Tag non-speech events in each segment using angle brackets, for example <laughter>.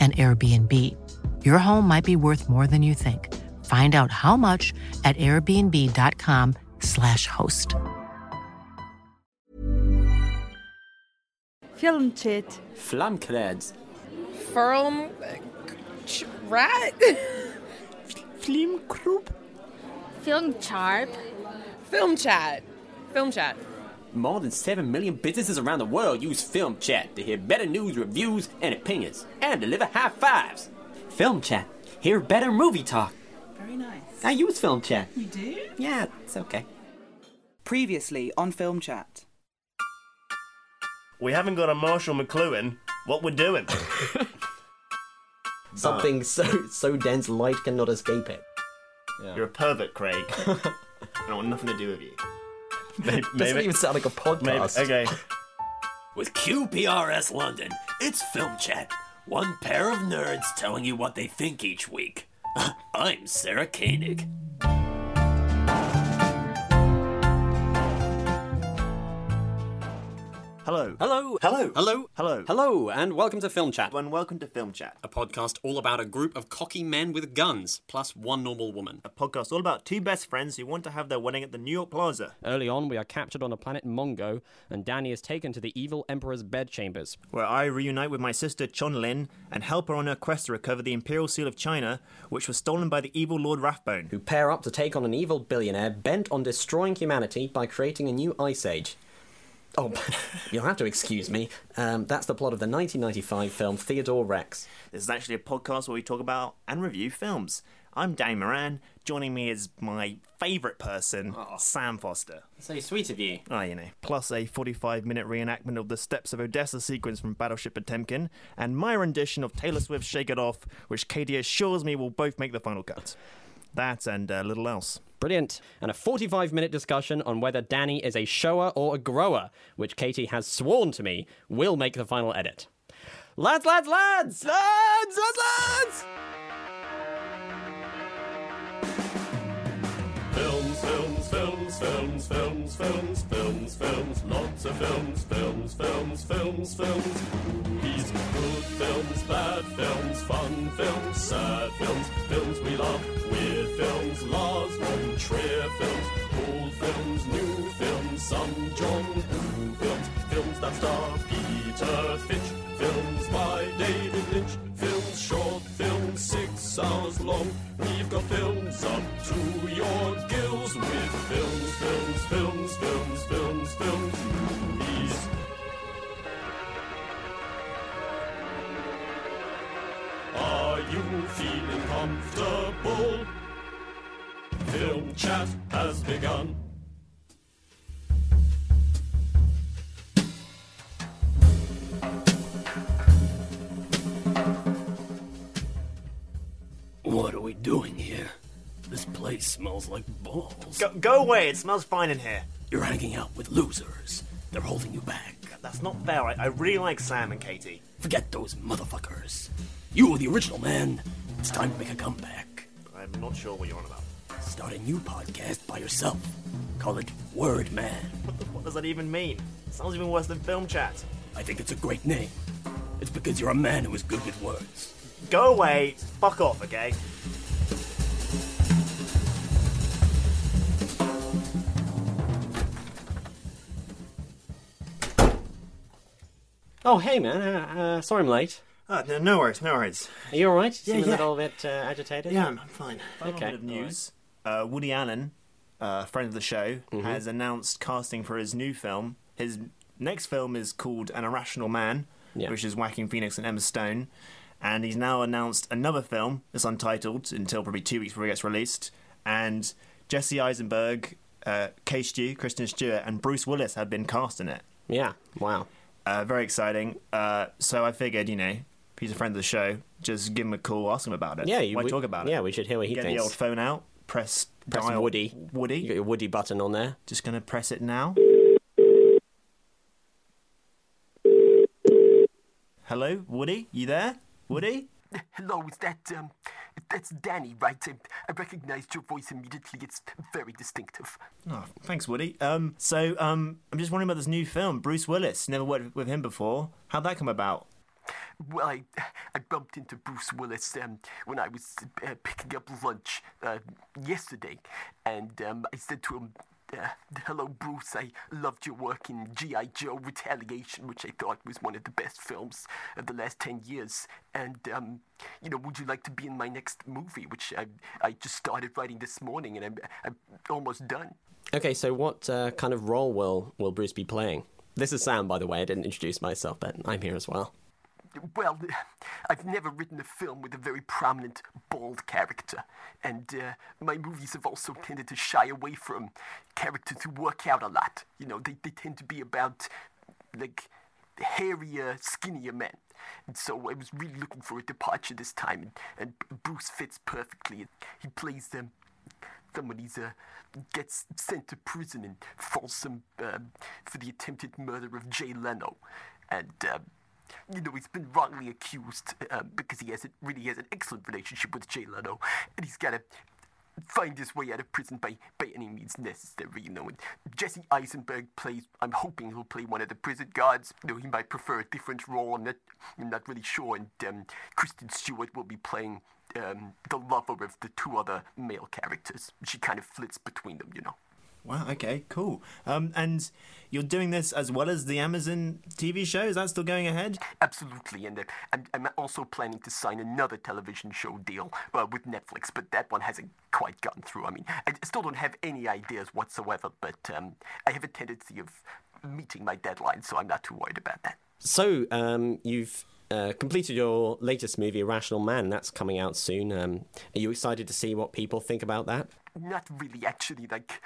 an Airbnb. Your home might be worth more than you think. Find out how much at airbnb.com/slash host. Filmtid. Flamkläds. Firm rat. Flimkrupp. Film Charp. Film chat. Film chat. More than 7 million businesses around the world use Film Chat to hear better news, reviews, and opinions, and deliver high fives. Film Chat. Hear better movie talk. Very nice. I use Film Chat. You do? Yeah, it's okay. Previously on Film Chat. We haven't got a Marshall McLuhan. What we're doing? <laughs> Something so so dense light cannot escape it. You're a pervert, Craig. <laughs> I don't want nothing to do with you. <laughs> Maybe, Doesn't even sound like a podcast. maybe okay. <laughs> With QPRS London, it's Film Chat. One pair of nerds telling you what they think each week. <laughs> I'm Sarah Koenig. Hello. Hello. Hello. Hello. Hello. Hello, and welcome to Film Chat, And welcome to Film Chat, a podcast all about a group of cocky men with guns, plus one normal woman. a podcast all about two best friends who want to have their wedding at the New York Plaza, Early on, we are captured on a planet Mongo, and Danny is taken to the evil Emperor's bedchambers. where I reunite with my sister Chon Lin and help her on her quest to recover the Imperial Seal of China, which was stolen by the evil Lord Rathbone. Who pair up to take on an evil billionaire bent on destroying humanity by creating a new ice age. Oh, <laughs> you'll have to excuse me. Um, that's the plot of the 1995 film Theodore Rex. This is actually a podcast where we talk about and review films. I'm Danny Moran. Joining me is my favourite person, Sam Foster. So sweet of you. Ah, you know. Plus a 45 minute reenactment of the Steps of Odessa sequence from Battleship Potemkin, and my rendition of Taylor Swift's Shake It Off, which Katie assures me will both make the final cut. That and a little else. Brilliant. And a 45 minute discussion on whether Danny is a shower or a grower, which Katie has sworn to me will make the final edit. Lads, lads, lads! Lads, lads, lads! Films, films, films, films, films, lots of films, films, films, films, films, movies, good films, bad films, fun films, sad films, films we love, weird films, Lars von Trier films, old films, new films, some John Woo films, films that star Peter Finch, films by David Lynch, films short, films six hours long. We've got films up to your gills with films, films, films, films, films, films, movies. Are you feeling comfortable? Film chat has begun. We doing here? This place smells like balls. Go, go away, it smells fine in here. You're hanging out with losers. They're holding you back. That's not fair. I, I really like Sam and Katie. Forget those motherfuckers. You were the original man. It's time to make a comeback. I'm not sure what you're on about. Start a new podcast by yourself. Call it Word Man. What, the, what does that even mean? It sounds even worse than film chat. I think it's a great name. It's because you're a man who is good with words. Go away, fuck off, okay? Oh, hey man, uh, uh, sorry I'm late. Oh, no, no worries, no worries. Are you all right? Yeah, Seem a yeah. little bit uh, agitated. Yeah, I'm, I'm fine. Final Okay, bit of all right. news. Uh, Woody Allen, uh, friend of the show, Mm-hmm. has announced casting for his new film. His next film is called An Irrational Man, Yeah. which is Joaquin Phoenix and Emma Stone. And he's now announced another film It's untitled until probably two weeks before it gets released. And Jesse Eisenberg, uh, Kay Stew, Kristen Stewart, and Bruce Willis have been cast in it. Yeah. Wow. Uh, very exciting. Uh, so I figured, you know, he's a friend of the show. Just give him a call, ask him about it. Yeah, you- why we- talk about it? yeah, we should hear what he Get thinks. the old phone out, press, Press dial Woody. Woody. You got your Woody button on there. Just gonna press it now. Hello, Woody. You there, Woody? <laughs> Hello, is that, um, that's Danny, right? I, I recognized your voice immediately. It's very distinctive. Oh, thanks, Woody. Um, so um, I'm just wondering about this new film, Bruce Willis. Never worked with him before. How'd that come about? Well, I, I bumped into Bruce Willis um, when I was uh, picking up lunch uh, yesterday, and um, I said to him, "Hello, Bruce. I loved your work in G.I. Joe: Retaliation, which I thought was one of the best films of the last ten years. And um, you know, would you like to be in my next movie, which I I just started writing this morning, and I'm I'm almost done." Okay, so what uh, kind of role will will Bruce be playing? This is Sam, by the way. I didn't introduce myself, but I'm here as well. Well, <laughs> I've never written a film with a very prominent bald character, and uh, my movies have also tended to shy away from characters who work out a lot. You know, they, they tend to be about, like, hairier, skinnier men. And so I was really looking for a departure this time, and, and Bruce fits perfectly. He plays them. Somebody uh, gets sent to prison in Folsom um for the attempted murder of Jay Leno, and um, you know he's been wrongly accused um, because he has really has an excellent relationship with Jay Leno, and he's got to find his way out of prison by by any means necessary. You know, and Jesse Eisenberg plays. I'm hoping he'll play one of the prison guards. You know, he might prefer a different role. I'm not I'm not really sure. And um, Kristen Stewart will be playing. Um, the lover of the two other male characters. She kind of flits between them, you know. Wow. Okay. Cool. Um, and you're doing this as well as the Amazon TV show. Is that still going ahead? Absolutely, and uh, I'm, I'm also planning to sign another television show deal uh, with Netflix, but that one hasn't quite gotten through. I mean, I still don't have any ideas whatsoever, but um, I have a tendency of meeting my deadline, so I'm not too worried about that. So um, you've uh, completed your latest movie, Irrational Man. That's coming out soon. Um, are you excited to see what people think about that? Not really, actually. Like,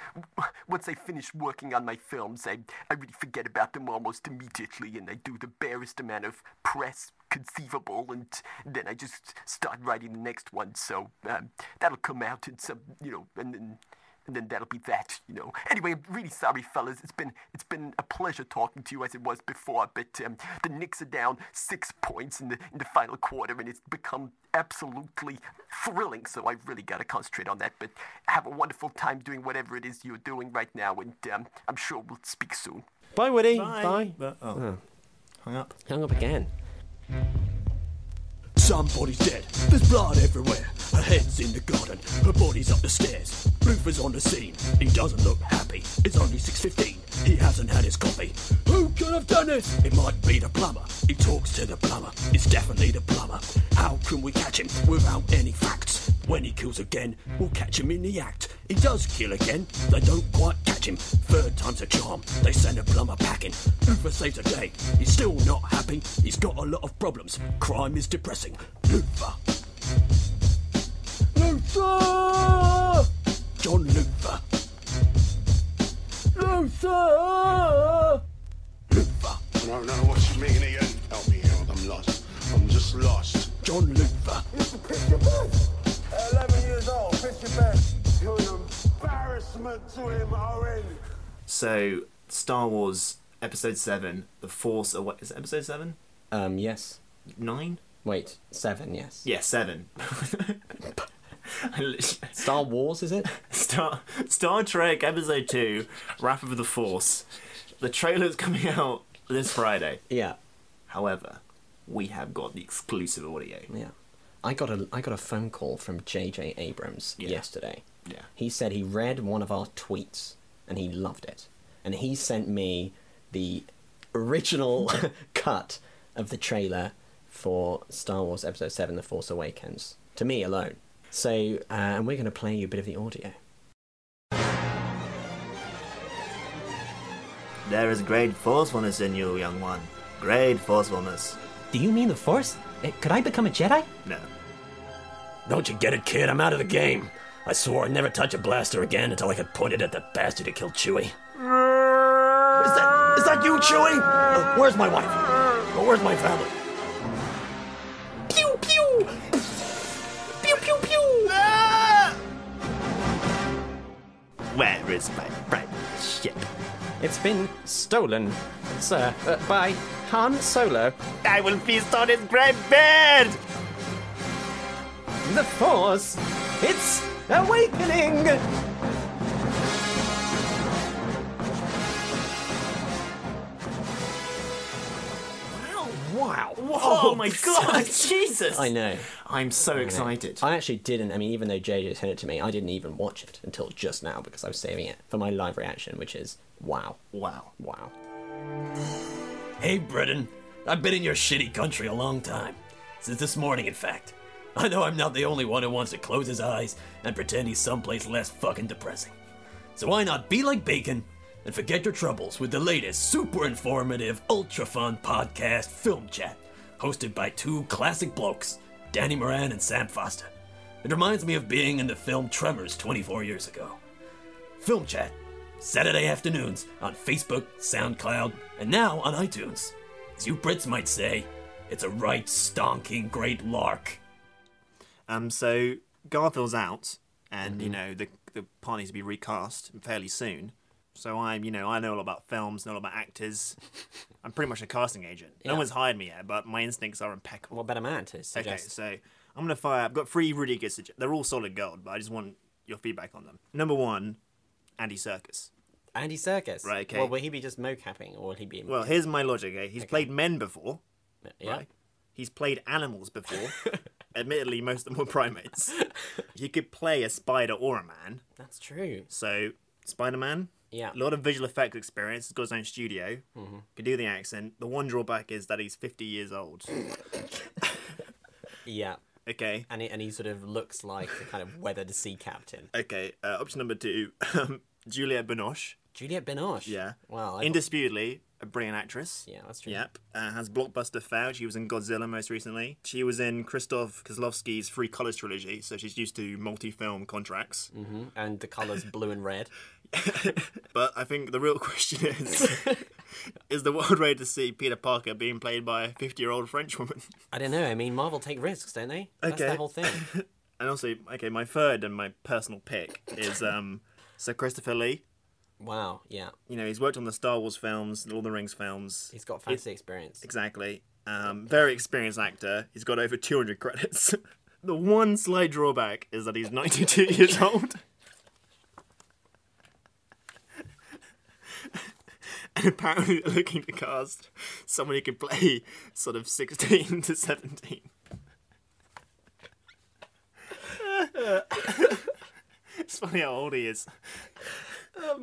once I finish working on my films, I, I really forget about them almost immediately, and I do the barest amount of press conceivable, and then I just start writing the next one. So um, that'll come out in some, you know, and then and then that'll be that, you know. Anyway, I'm really sorry, fellas. It's been it's been a pleasure talking to you as it was before, but um, the Knicks are down six points in the in the final quarter, and it's become absolutely thrilling. So I've really got to concentrate on that. But have a wonderful time doing whatever it is you're doing right now, and um, I'm sure we'll speak soon. Bye, Woody. Bye. Bye. But- oh. Hung up. Hung up again. Somebody's dead. There's blood everywhere. Her head's in the garden. Her body's up the stairs. Luther's on the scene. He doesn't look happy. It's only 6.15. He hasn't had his coffee. Who could have done it? It might be the plumber. He talks to the plumber. It's definitely the plumber. How can we catch him without any facts? When he kills again, we'll catch him in the act. He does kill again. They don't quite catch him. Third time's a charm. They send a plumber packing. Luther saves the day. He's still not happy. He's got a lot of problems. Crime is depressing. Luther. Luther! John Luther. Luther! Luther. I don't know what you mean again. Help me out. I'm lost. I'm just lost. John Luther. At 11 years old, piss your best. You're an embarrassment to him, Owen. So, Star Wars Episode Seven, The Force Awakens. Is it Episode Seven? Um, yes. Nine? Wait, seven. Yes. Yeah, seven. <laughs> Star Wars, is it? <laughs> Star Star Trek Episode Two, Wrath of the Force. The trailer's coming <laughs> out this Friday. Yeah. However, we have got the exclusive audio. Yeah. I got a I got a phone call from J.J. Abrams Yeah. yesterday. Yeah. He said he read one of our tweets and he loved it, and he sent me the original <laughs> cut of the trailer for Star Wars Episode 7 The Force Awakens. To me alone. So, uh, and we're going to play you a bit of the audio. There is great forcefulness in you, young one. Great forcefulness. Do you mean the Force? Eh, Could I become a Jedi? No. Don't you get it, kid? I'm out of the game. I swore I'd never touch a blaster again until I could point it at the bastard who killed Chewie. Is that, is that you, Chewie? Uh, where's my wife? Uh, where's my family? Pew pew! Pew pew pew! Where is my bright ship? It's been stolen, sir, uh, by Han Solo. I will feast on his great beard! The Force! It's awakening! My <laughs> god! Jesus! I know. I'm so excited. I actually didn't. I mean, even though JJ sent it to me, I didn't even watch it until just now because I was saving it for my live reaction, which is wow. Wow. Wow. Hey, Britain. I've been in your shitty country a long time. Since this morning, in fact. I know I'm not the only one who wants to close his eyes and pretend he's someplace less fucking depressing. So why not be like Bacon and forget your troubles with the latest super informative, ultra fun podcast, Film Chat, hosted by two classic blokes, Danny Moran and Sam Foster. It reminds me of being in the film Tremors 24 years ago. Film Chat, Saturday afternoons on Facebook, SoundCloud, and now on iTunes. As you Brits might say, it's a right stonking great lark. Um, so Garfield's out, and you know the the part needs to be recast fairly soon. So I'm, you know, I know a lot about films, know a lot about actors. <laughs> I'm pretty much a casting agent. No Yeah. one's hired me yet, but my instincts are impeccable. What better man to say? Okay, suggest? so I'm gonna fire. I've got three really good suggestions. They're all solid gold, but I just want your feedback on them. Number one, Andy Circus. Andy Serkis. Right, okay. Well, will he be just mocapping, or will he be? Well, here's my logic. He's played men before. Yeah. Right? He's played animals before. <laughs> Admittedly, most of them were primates. <laughs> he could play a spider or a man. That's true. So, Spider Man. Yeah. A lot of visual effects experience. He's got his own studio. Mhm. Could do the accent. The one drawback is that he's 50 years old. <laughs> Yeah. Okay. And he, and he sort of looks like a kind of weathered sea captain. Okay. Uh, option number two <laughs> um, Juliette Binoche. Juliette Binoche. Yeah. Wow. I- Indisputably a brilliant actress. Yeah, that's true. Yep. Uh, has blockbuster fare. She was in Godzilla most recently. She was in Krzysztof Kieślowski's Three Colors trilogy, so she's used to multi-film contracts. hmm And the colours blue and red. <laughs> <laughs> But I think the real <laughs> question is: <laughs> Is the world ready to see Peter Parker being played by a fifty-year-old French woman? I don't know. I mean, Marvel take risks, don't they? Okay. That's the whole thing. And also, okay, my third and my personal pick is um, Sir Christopher Lee. Wow. Yeah. You know, he's worked on the Star Wars films, the Lord of the Rings films. He's got fancy experience. Exactly. Um, very experienced actor. He's got over 200 credits. the one slight drawback is that he's 92 years old. and <laughs> apparently they're looking to cast someone who can play sort of 16 to 17. it's funny how old he is. <laughs>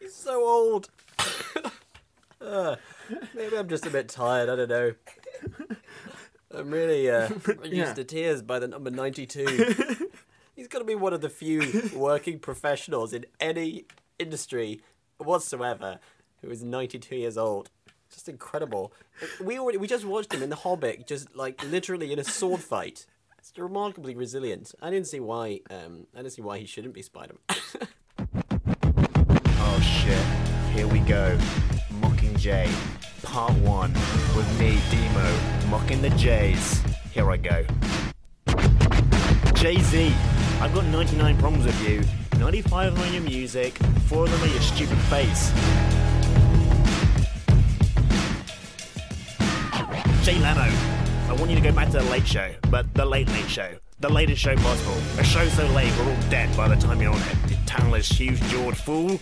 He's so old. Uh, maybe I'm just a bit tired. I don't know. I'm really uh, reduced <laughs> Yeah. to tears by the number 92. He's got to be one of the few working professionals in any industry whatsoever who is 92 years old. Just incredible. We already we just watched him in The Hobbit, just like literally in a sword fight. It's remarkably resilient. I didn't see why. Um, I didn't see why he shouldn't be Spider-Man. <laughs> Oh shit. Here we go. Mocking Jay. Part 1. With me, Demo. Mocking the Jays. Here I go. Jay Z. I've got 99 problems with you. 95 on your music. 4 of them are your stupid face. Jay Leno. I want you to go back to the late show, but the late late show. The latest show possible. A show so late we're all dead by the time you're on it. You talentless, huge jawed fool.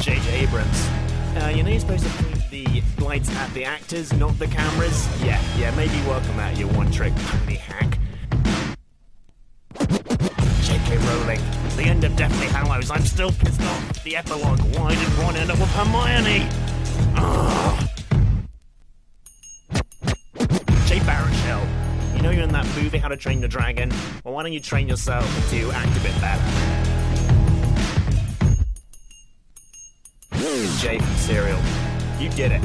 J.J. Abrams. Uh, you know you're supposed to point the lights at the actors, not the cameras? Yeah, yeah, maybe work on that, you one-trick pony hack. J.K. Rowling. The end of Deathly Hallows. I'm still pissed off. The epilogue. Why did Ron end up with Hermione? Ugh. Jay Baruchel, you know you're in that movie How to Train Your Dragon? Well, why don't you train yourself to act a bit better? Jay from Serial, you did it.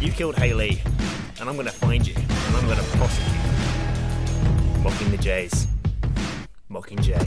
You killed Haley, and I'm gonna find you, and I'm gonna prosecute you. Mocking the Jays. Mocking Jay.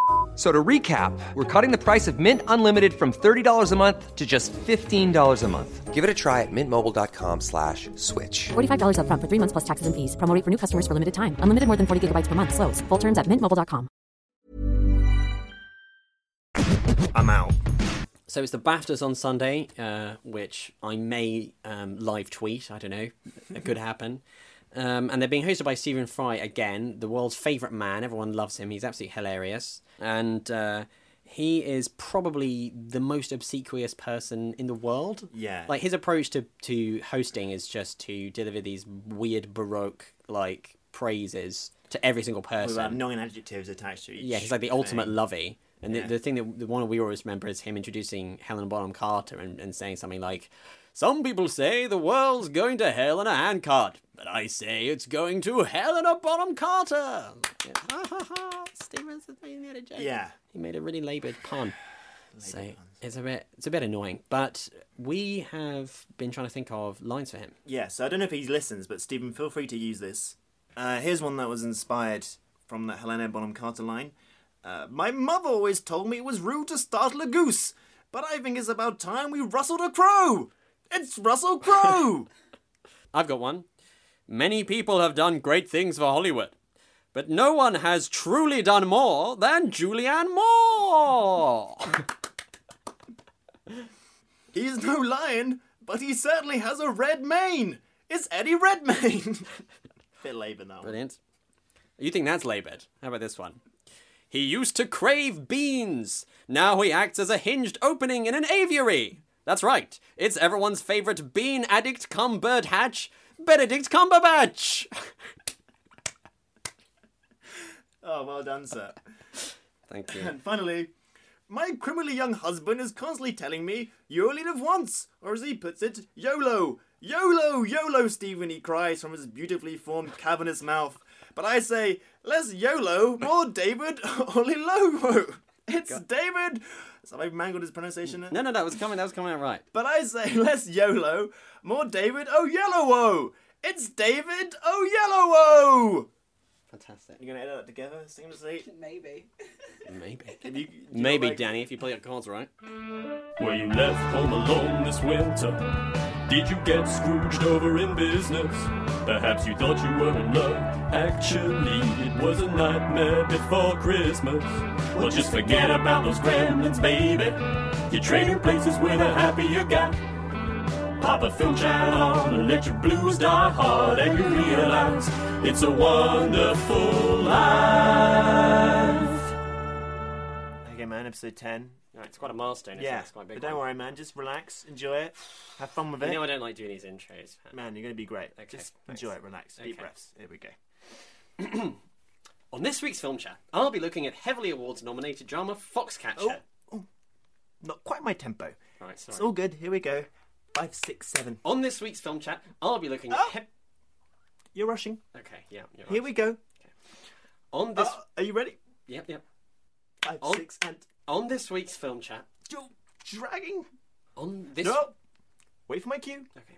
F- So to recap, we're cutting the price of Mint Unlimited from $30 a month to just $15 a month. Give it a try at mintmobile.com slash switch. $45 upfront for three months plus taxes and fees. Promo rate for new customers for limited time. Unlimited more than 40 gigabytes per month. Slows. Full terms at mintmobile.com. I'm out. So it's the BAFTAs on Sunday, uh, which I may um, live tweet. I don't know. It could happen. Um, and they're being hosted by Stephen Fry again, the world's favourite man. Everyone loves him. He's absolutely hilarious. And uh, he is probably the most obsequious person in the world. Yeah. Like his approach to, to hosting is just to deliver these weird Baroque like praises to every single With person. about nine adjectives attached to each. Yeah, he's like the ultimate thing. lovey. And Yeah. the, the thing that the one we always remember is him introducing Helen Bonham Carter and, and saying something like, "Some people say the world's going to hell in a handcart, but I say it's going to Helena Bonham Carter." Yeah. Ha ha ha! Stevens made a joke. Yeah. he made a really laboured pun. <sighs> so it's a bit it's a bit annoying, but we have been trying to think of lines for him. Yeah, so I don't know if he listens, but Stephen, feel free to use this. Uh, here's one that was inspired from the Helena Bonham Carter line. Uh, My mother always told me it was rude to startle a goose, but I think it's about time we rustled a crow. It's Russell Crowe. <laughs> I've got one. Many people have done great things for Hollywood, but no one has truly done more than Julianne Moore. <laughs> He's no lion, but he certainly has a red mane. It's Eddie Redmayne. <laughs> Bit laboured that one. Brilliant. You think that's laboured? How about this one? He used to crave beans. Now he acts as a hinged opening in an aviary. That's right. It's everyone's favourite bean addict cum bird hatch, Benedict Cumberbatch. <laughs> Oh, well done, sir. Thank you. And finally, my criminally young husband is constantly telling me, you only live once, or as he puts it, YOLO. YOLO, YOLO, Stephen, he cries from his beautifully formed cavernous mouth. But I say, less YOLO, more David <laughs> Only Olilowo. It's David. So I mangled his pronunciation. No, no, that was coming. That was coming out right. But I say <laughs> less YOLO, more David Oyelowo. It's David Oyelowo. Fantastic. You're gonna edit that together seamlessly? Maybe. Maybe. Can you, you Maybe, like- Danny, if you play your cards right. Were you left home alone this winter? Did you get Scrooged over in business? Perhaps you thought you were in love. Actually, it was a nightmare before Christmas. Well, just forget about those gremlins, baby. You're trading places with a happier guy. Pop a film chat on let your blues die hard, and you realize it's a wonderful life. Okay, man, episode 10. Right, it's quite a milestone. Isn't Yeah, it? It's quite a big but don't one. worry, man. Just relax, enjoy it, have fun with it. You know I don't like doing these intros. Man, you're gonna be great. Okay, Just thanks. enjoy it, relax, deep Okay. breaths. Here we go. <clears throat> On this week's film chat, I'll be looking at heavily awards nominated drama Foxcatcher. Oh not quite my tempo. Right, It's all good. Here we go. Five, six, seven. On this week's film chat, I'll be looking at. Oh. He- You're rushing. okay, yeah. You're Here right. we go. On this. Uh, are you ready? Yep, yep. Five, On- six, and On this week's film chat. You're dragging. On this. No. Wait for my cue. Okay.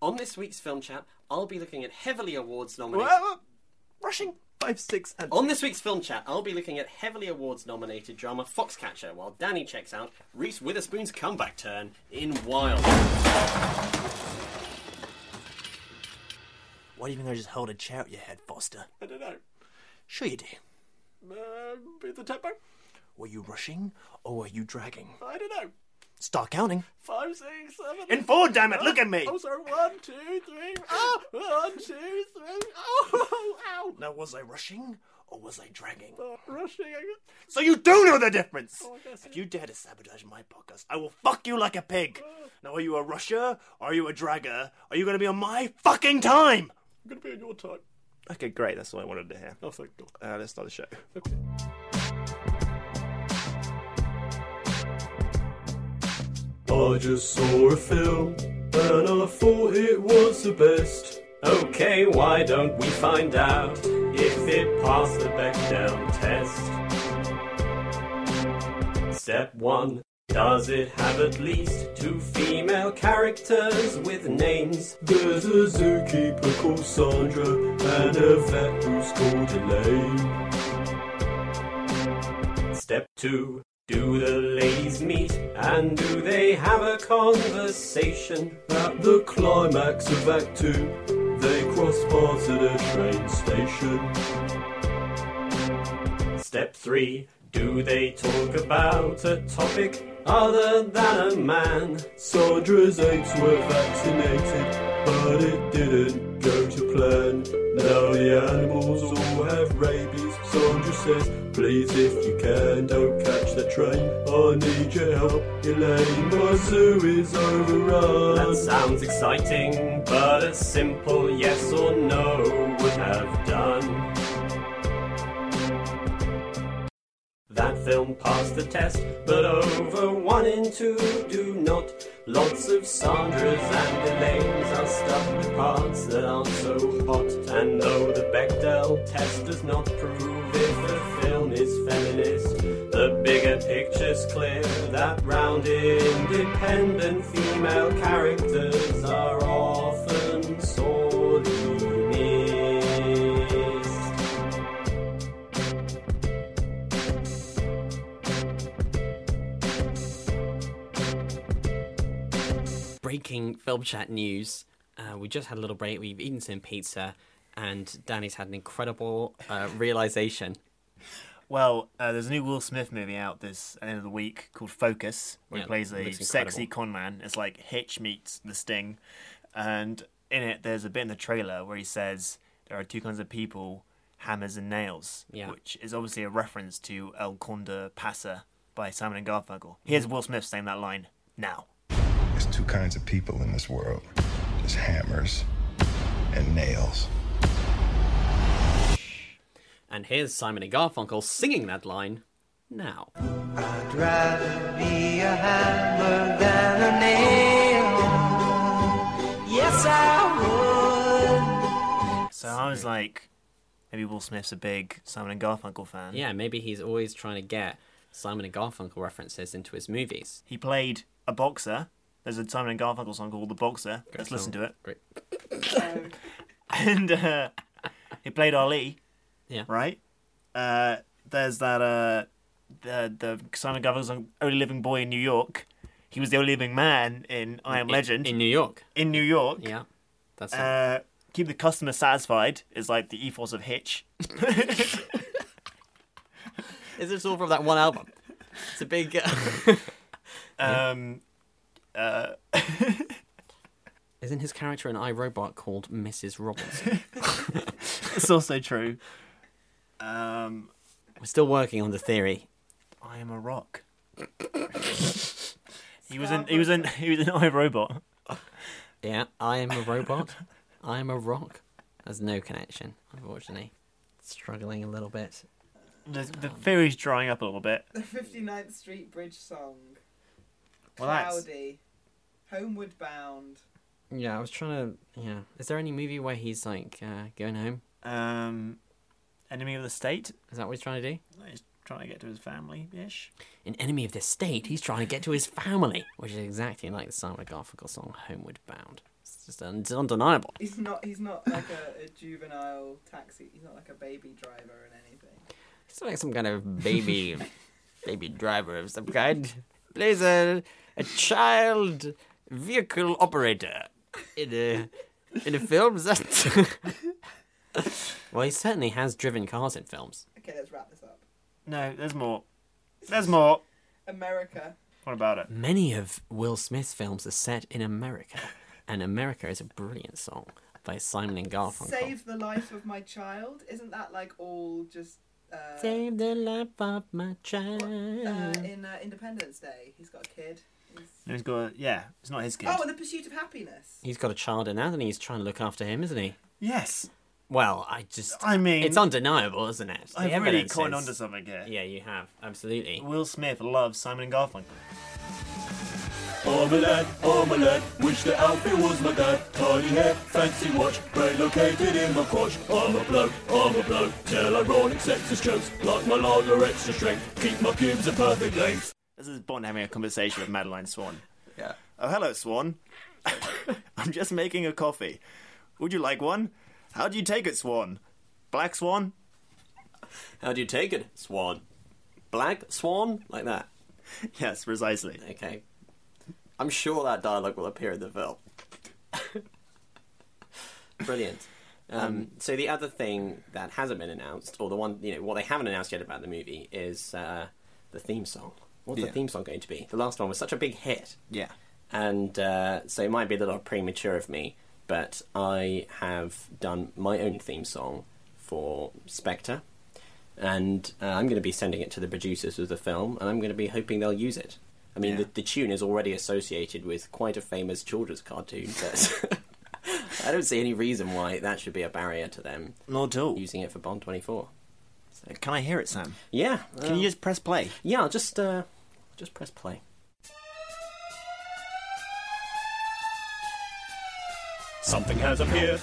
On this week's film chat, I'll be looking at heavily awards nominated. Rushing. Five, six, and On this week's film chat, I'll be looking at heavily awards nominated drama Foxcatcher, while Danny checks out Reese Witherspoon's comeback turn in Wild. Why do you think I just held a chair at your head, Foster? I don't know. Sure you do. Uh, with the tempo? Were you rushing or were you dragging? I don't know. Start counting. Five, six, seven. In four, damn it! Look at me. Oh, sorry. One, two, three. Oh, one, two, three. Oh, <laughs> ow. Now, was I rushing or was I dragging? rushing. So you do know the difference. if you dare to sabotage my podcast, I will fuck you like a pig. Now, are you a rusher? Or are you a dragger? Are you going to be on my fucking time? I'm gonna be on your time. Okay, great. That's what I wanted to hear. Oh, thank God. Uh, let's start the show. I just saw a film and I thought it was the best. Okay, why don't we find out if it passed the Bechdel test? Step 1. Does it have at least two female characters with names? There's a zookeeper called Sandra and a vet who's called Elaine. Step 2. Do the ladies meet and do they have a conversation? At the climax of Act 2, they cross paths at a train station. Step 3. Do they talk about a topic other than a man? Sandra's eggs were vaccinated, but it didn't go to plan. Now the animals all have rabies. Sandra says, please if you can, don't catch the train. I need your help, Elaine. My zoo is overrun. That sounds exciting, but a simple yes or no film passed the test, but over one in two do not. Lots of Sandras and Elaines are stuck with parts that aren't so hot. And though the Bechdel test does not prove if the film is feminist, the bigger picture's clear that round independent female characters are often Breaking film chat news. Uh, we just had a little break. We've eaten some pizza, and Danny's had an incredible uh, realization. Well, uh, there's a new Will Smith movie out this end of the week called Focus, where Yeah, he plays a sexy con man. It's like Hitch meets The Sting, and in it there's a bit in the trailer where he says there are two kinds of people, hammers and nails, Yeah. which is obviously a reference to El Cóndor Pasa by Simon and Garfunkel. Here's Will Smith saying that line now. There's two kinds of people in this world just hammers and nails. And here's Simon and Garfunkel singing that line now. I'd rather be a hammer than a nail. Yes, I would. So I was like, maybe Will Smith's a big Simon and Garfunkel fan. Yeah, maybe he's always trying to get Simon and Garfunkel references into his movies. He played a boxer. There's a Simon and Garfunkel song called The Boxer. Great Let's listen to it. Great. <laughs> and uh, he played Ali. Yeah. Right. Uh, there's that uh, the the Simon Garfunkel song "Only Living Boy in New York." He was the only living man in I Am In- Legend in New York. In New York. Yeah, that's it. Uh, keep the customer satisfied is like the ethos of Hitch. <laughs> Is this all from that one album? It's a big. <laughs> um, uh, <laughs> Isn't his character in iRobot called Mrs. Robinson? <laughs> it's also true. Um, We're still working on the theory. I am a rock. he was in. He was in. He was in iRobot. Yeah, I am a robot. I am a rock. There's no connection, unfortunately. Struggling a little bit. The the theory's drying up a little bit. The 59th Street Bridge song. Well, that's- Cloudy. Homeward Bound. Yeah, I was trying to. Yeah, is there any movie where he's like uh, going home? Um, Enemy of the State. Is that what he's trying to do? He's trying to get to his family ish. In Enemy of the State, he's trying to get to his family, which is exactly like the Simon and Garfunkel song "Homeward Bound." It's just un- it's undeniable. He's not. He's not like a, a juvenile taxi. He's not like a baby driver and anything. He's like some kind of baby, <laughs> baby driver of some kind. Plays a a child vehicle operator in a in a film. Is that? <laughs> well, he certainly has driven cars in films. Okay, let's wrap this up. No, there's more. There's more. America. What about it? Many of Will Smith's films are set in America, and America is a brilliant song. by Simon and Garfunkel. Save the life of my child. Isn't that like all just uh, Save the life of my child. uh, in uh, Independence Day? He's got a kid. He's... And he's got a, yeah, it's not his kid. Oh, and the pursuit of happiness. He's got a child in that, and he's trying to look after him, isn't he? Yes. Well, I just. I mean, it's undeniable, isn't it? The I've really evidence caught is- onto something here. Yeah, you have absolutely. Will Smith loves Simon and Garfunkel. I'm a lad, I'm lad, wish the outfit was my dad. Tiny hair, fancy watch, brain located in my crotch. I'm a bloke, I'm a bloke, tell ironic sexist jokes. Like my lager extra strength, keep my pubes a perfect length. This is Bond having a conversation with Madeleine Swan. Yeah. Oh, hello, Swan. <laughs> I'm just making a coffee. Would you like one? How do you take it, Swan? Black Swan? How do you take it, Swan? Black Swan? Like that? Yes, precisely. Okay. I'm sure that dialogue will appear in the film. <laughs> Brilliant. Um, so the other thing that hasn't been announced, or the one you know what they haven't announced yet about the movie, is uh, the theme song. What's Yeah. the theme song going to be? The last one was such a big hit, Yeah. and uh, so it might be a little premature of me, but I have done my own theme song for Spectre, and uh, I'm going to be sending it to the producers of the film, and I'm going to be hoping they'll use it. I mean, the, the tune is already associated with quite a famous children's cartoon, but <laughs> I don't see any reason why that should be a barrier to them Not at all. using it for Bond 24. Can I hear it, Sam? Yeah. Can you just press play? Yeah, I'll just uh, just press play. Something has appeared.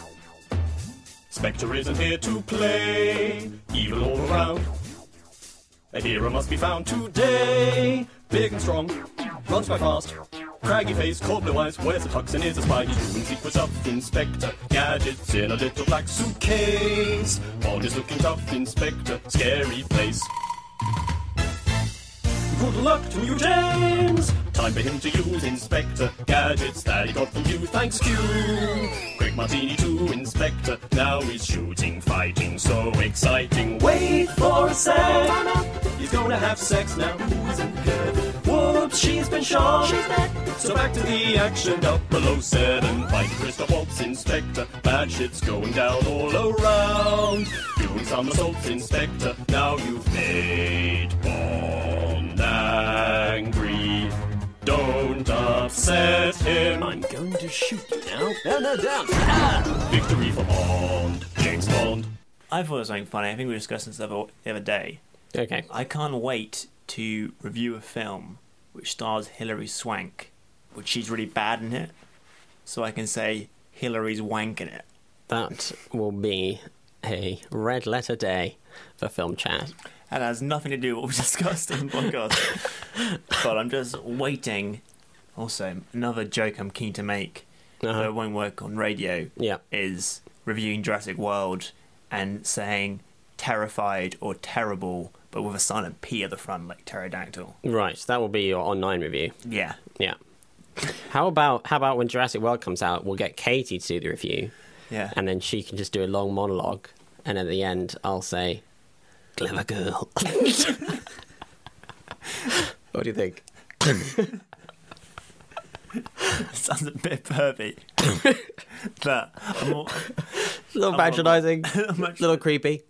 Spectre isn't here to play. Evil all around. A hero must be found today. Big and strong, runs quite fast. Craggy face, cold blue eyes, wears a tux and is a spy. He's doing secret stuff, Inspector. Gadgets in a little black suitcase. Bond is looking tough, Inspector. Scary place. Good luck to you, James. Time for him to use Inspector gadgets that he got from you. Thanks, Q. Quick martini to Inspector. Now he's shooting, fighting, so exciting. Wait for a sec. He's gonna have sex now. Who's in heaven? Whoops, she's been shot. She's dead. So back to the action. Up below seven. Fight Christoph Waltz, Inspector. Bad shit's going down all around. Doing some assaults, Inspector. Now you've made Bond angry. Don't upset him. I'm going to shoot you now. No, no, down. Ah! Victory for Bond. James Bond. I thought it was something funny. I think we were discussing this the other, the other day. Okay. I can't wait to review a film which stars Hilary Swank, which she's really bad in it, so I can say Hilary's wanking it. That will be a red letter day for film chat. And has nothing to do with what we discussed in the podcast. <laughs> but I'm just waiting. Also, another joke I'm keen to make that uh-huh. it won't work on radio Yeah. is reviewing Jurassic World and saying terrified or terrible, but with a silent P at the front, like pterodactyl. Right, that will be your online review. Yeah. Yeah. How about how about when Jurassic World comes out, we'll get Katie to do the review. Yeah. And then she can just do a long monologue, and at the end, I'll say, "Clever girl." <laughs> what do you think? <laughs> Sounds a bit pervy. <laughs> but I'm all, A little I'm patronising, a little creepy.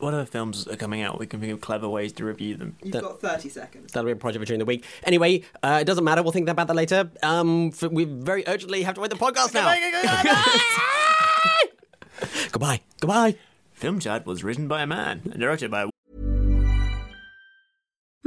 What other films are coming out? We can think of clever ways to review them. You've That- got 30 seconds. That'll be a project for during the week. Anyway, uh, it doesn't matter. We'll think about that later. Um, f we very urgently have to end the podcast now. Goodbye. Goodbye. <laughs> Film Chat was written by a man and directed by a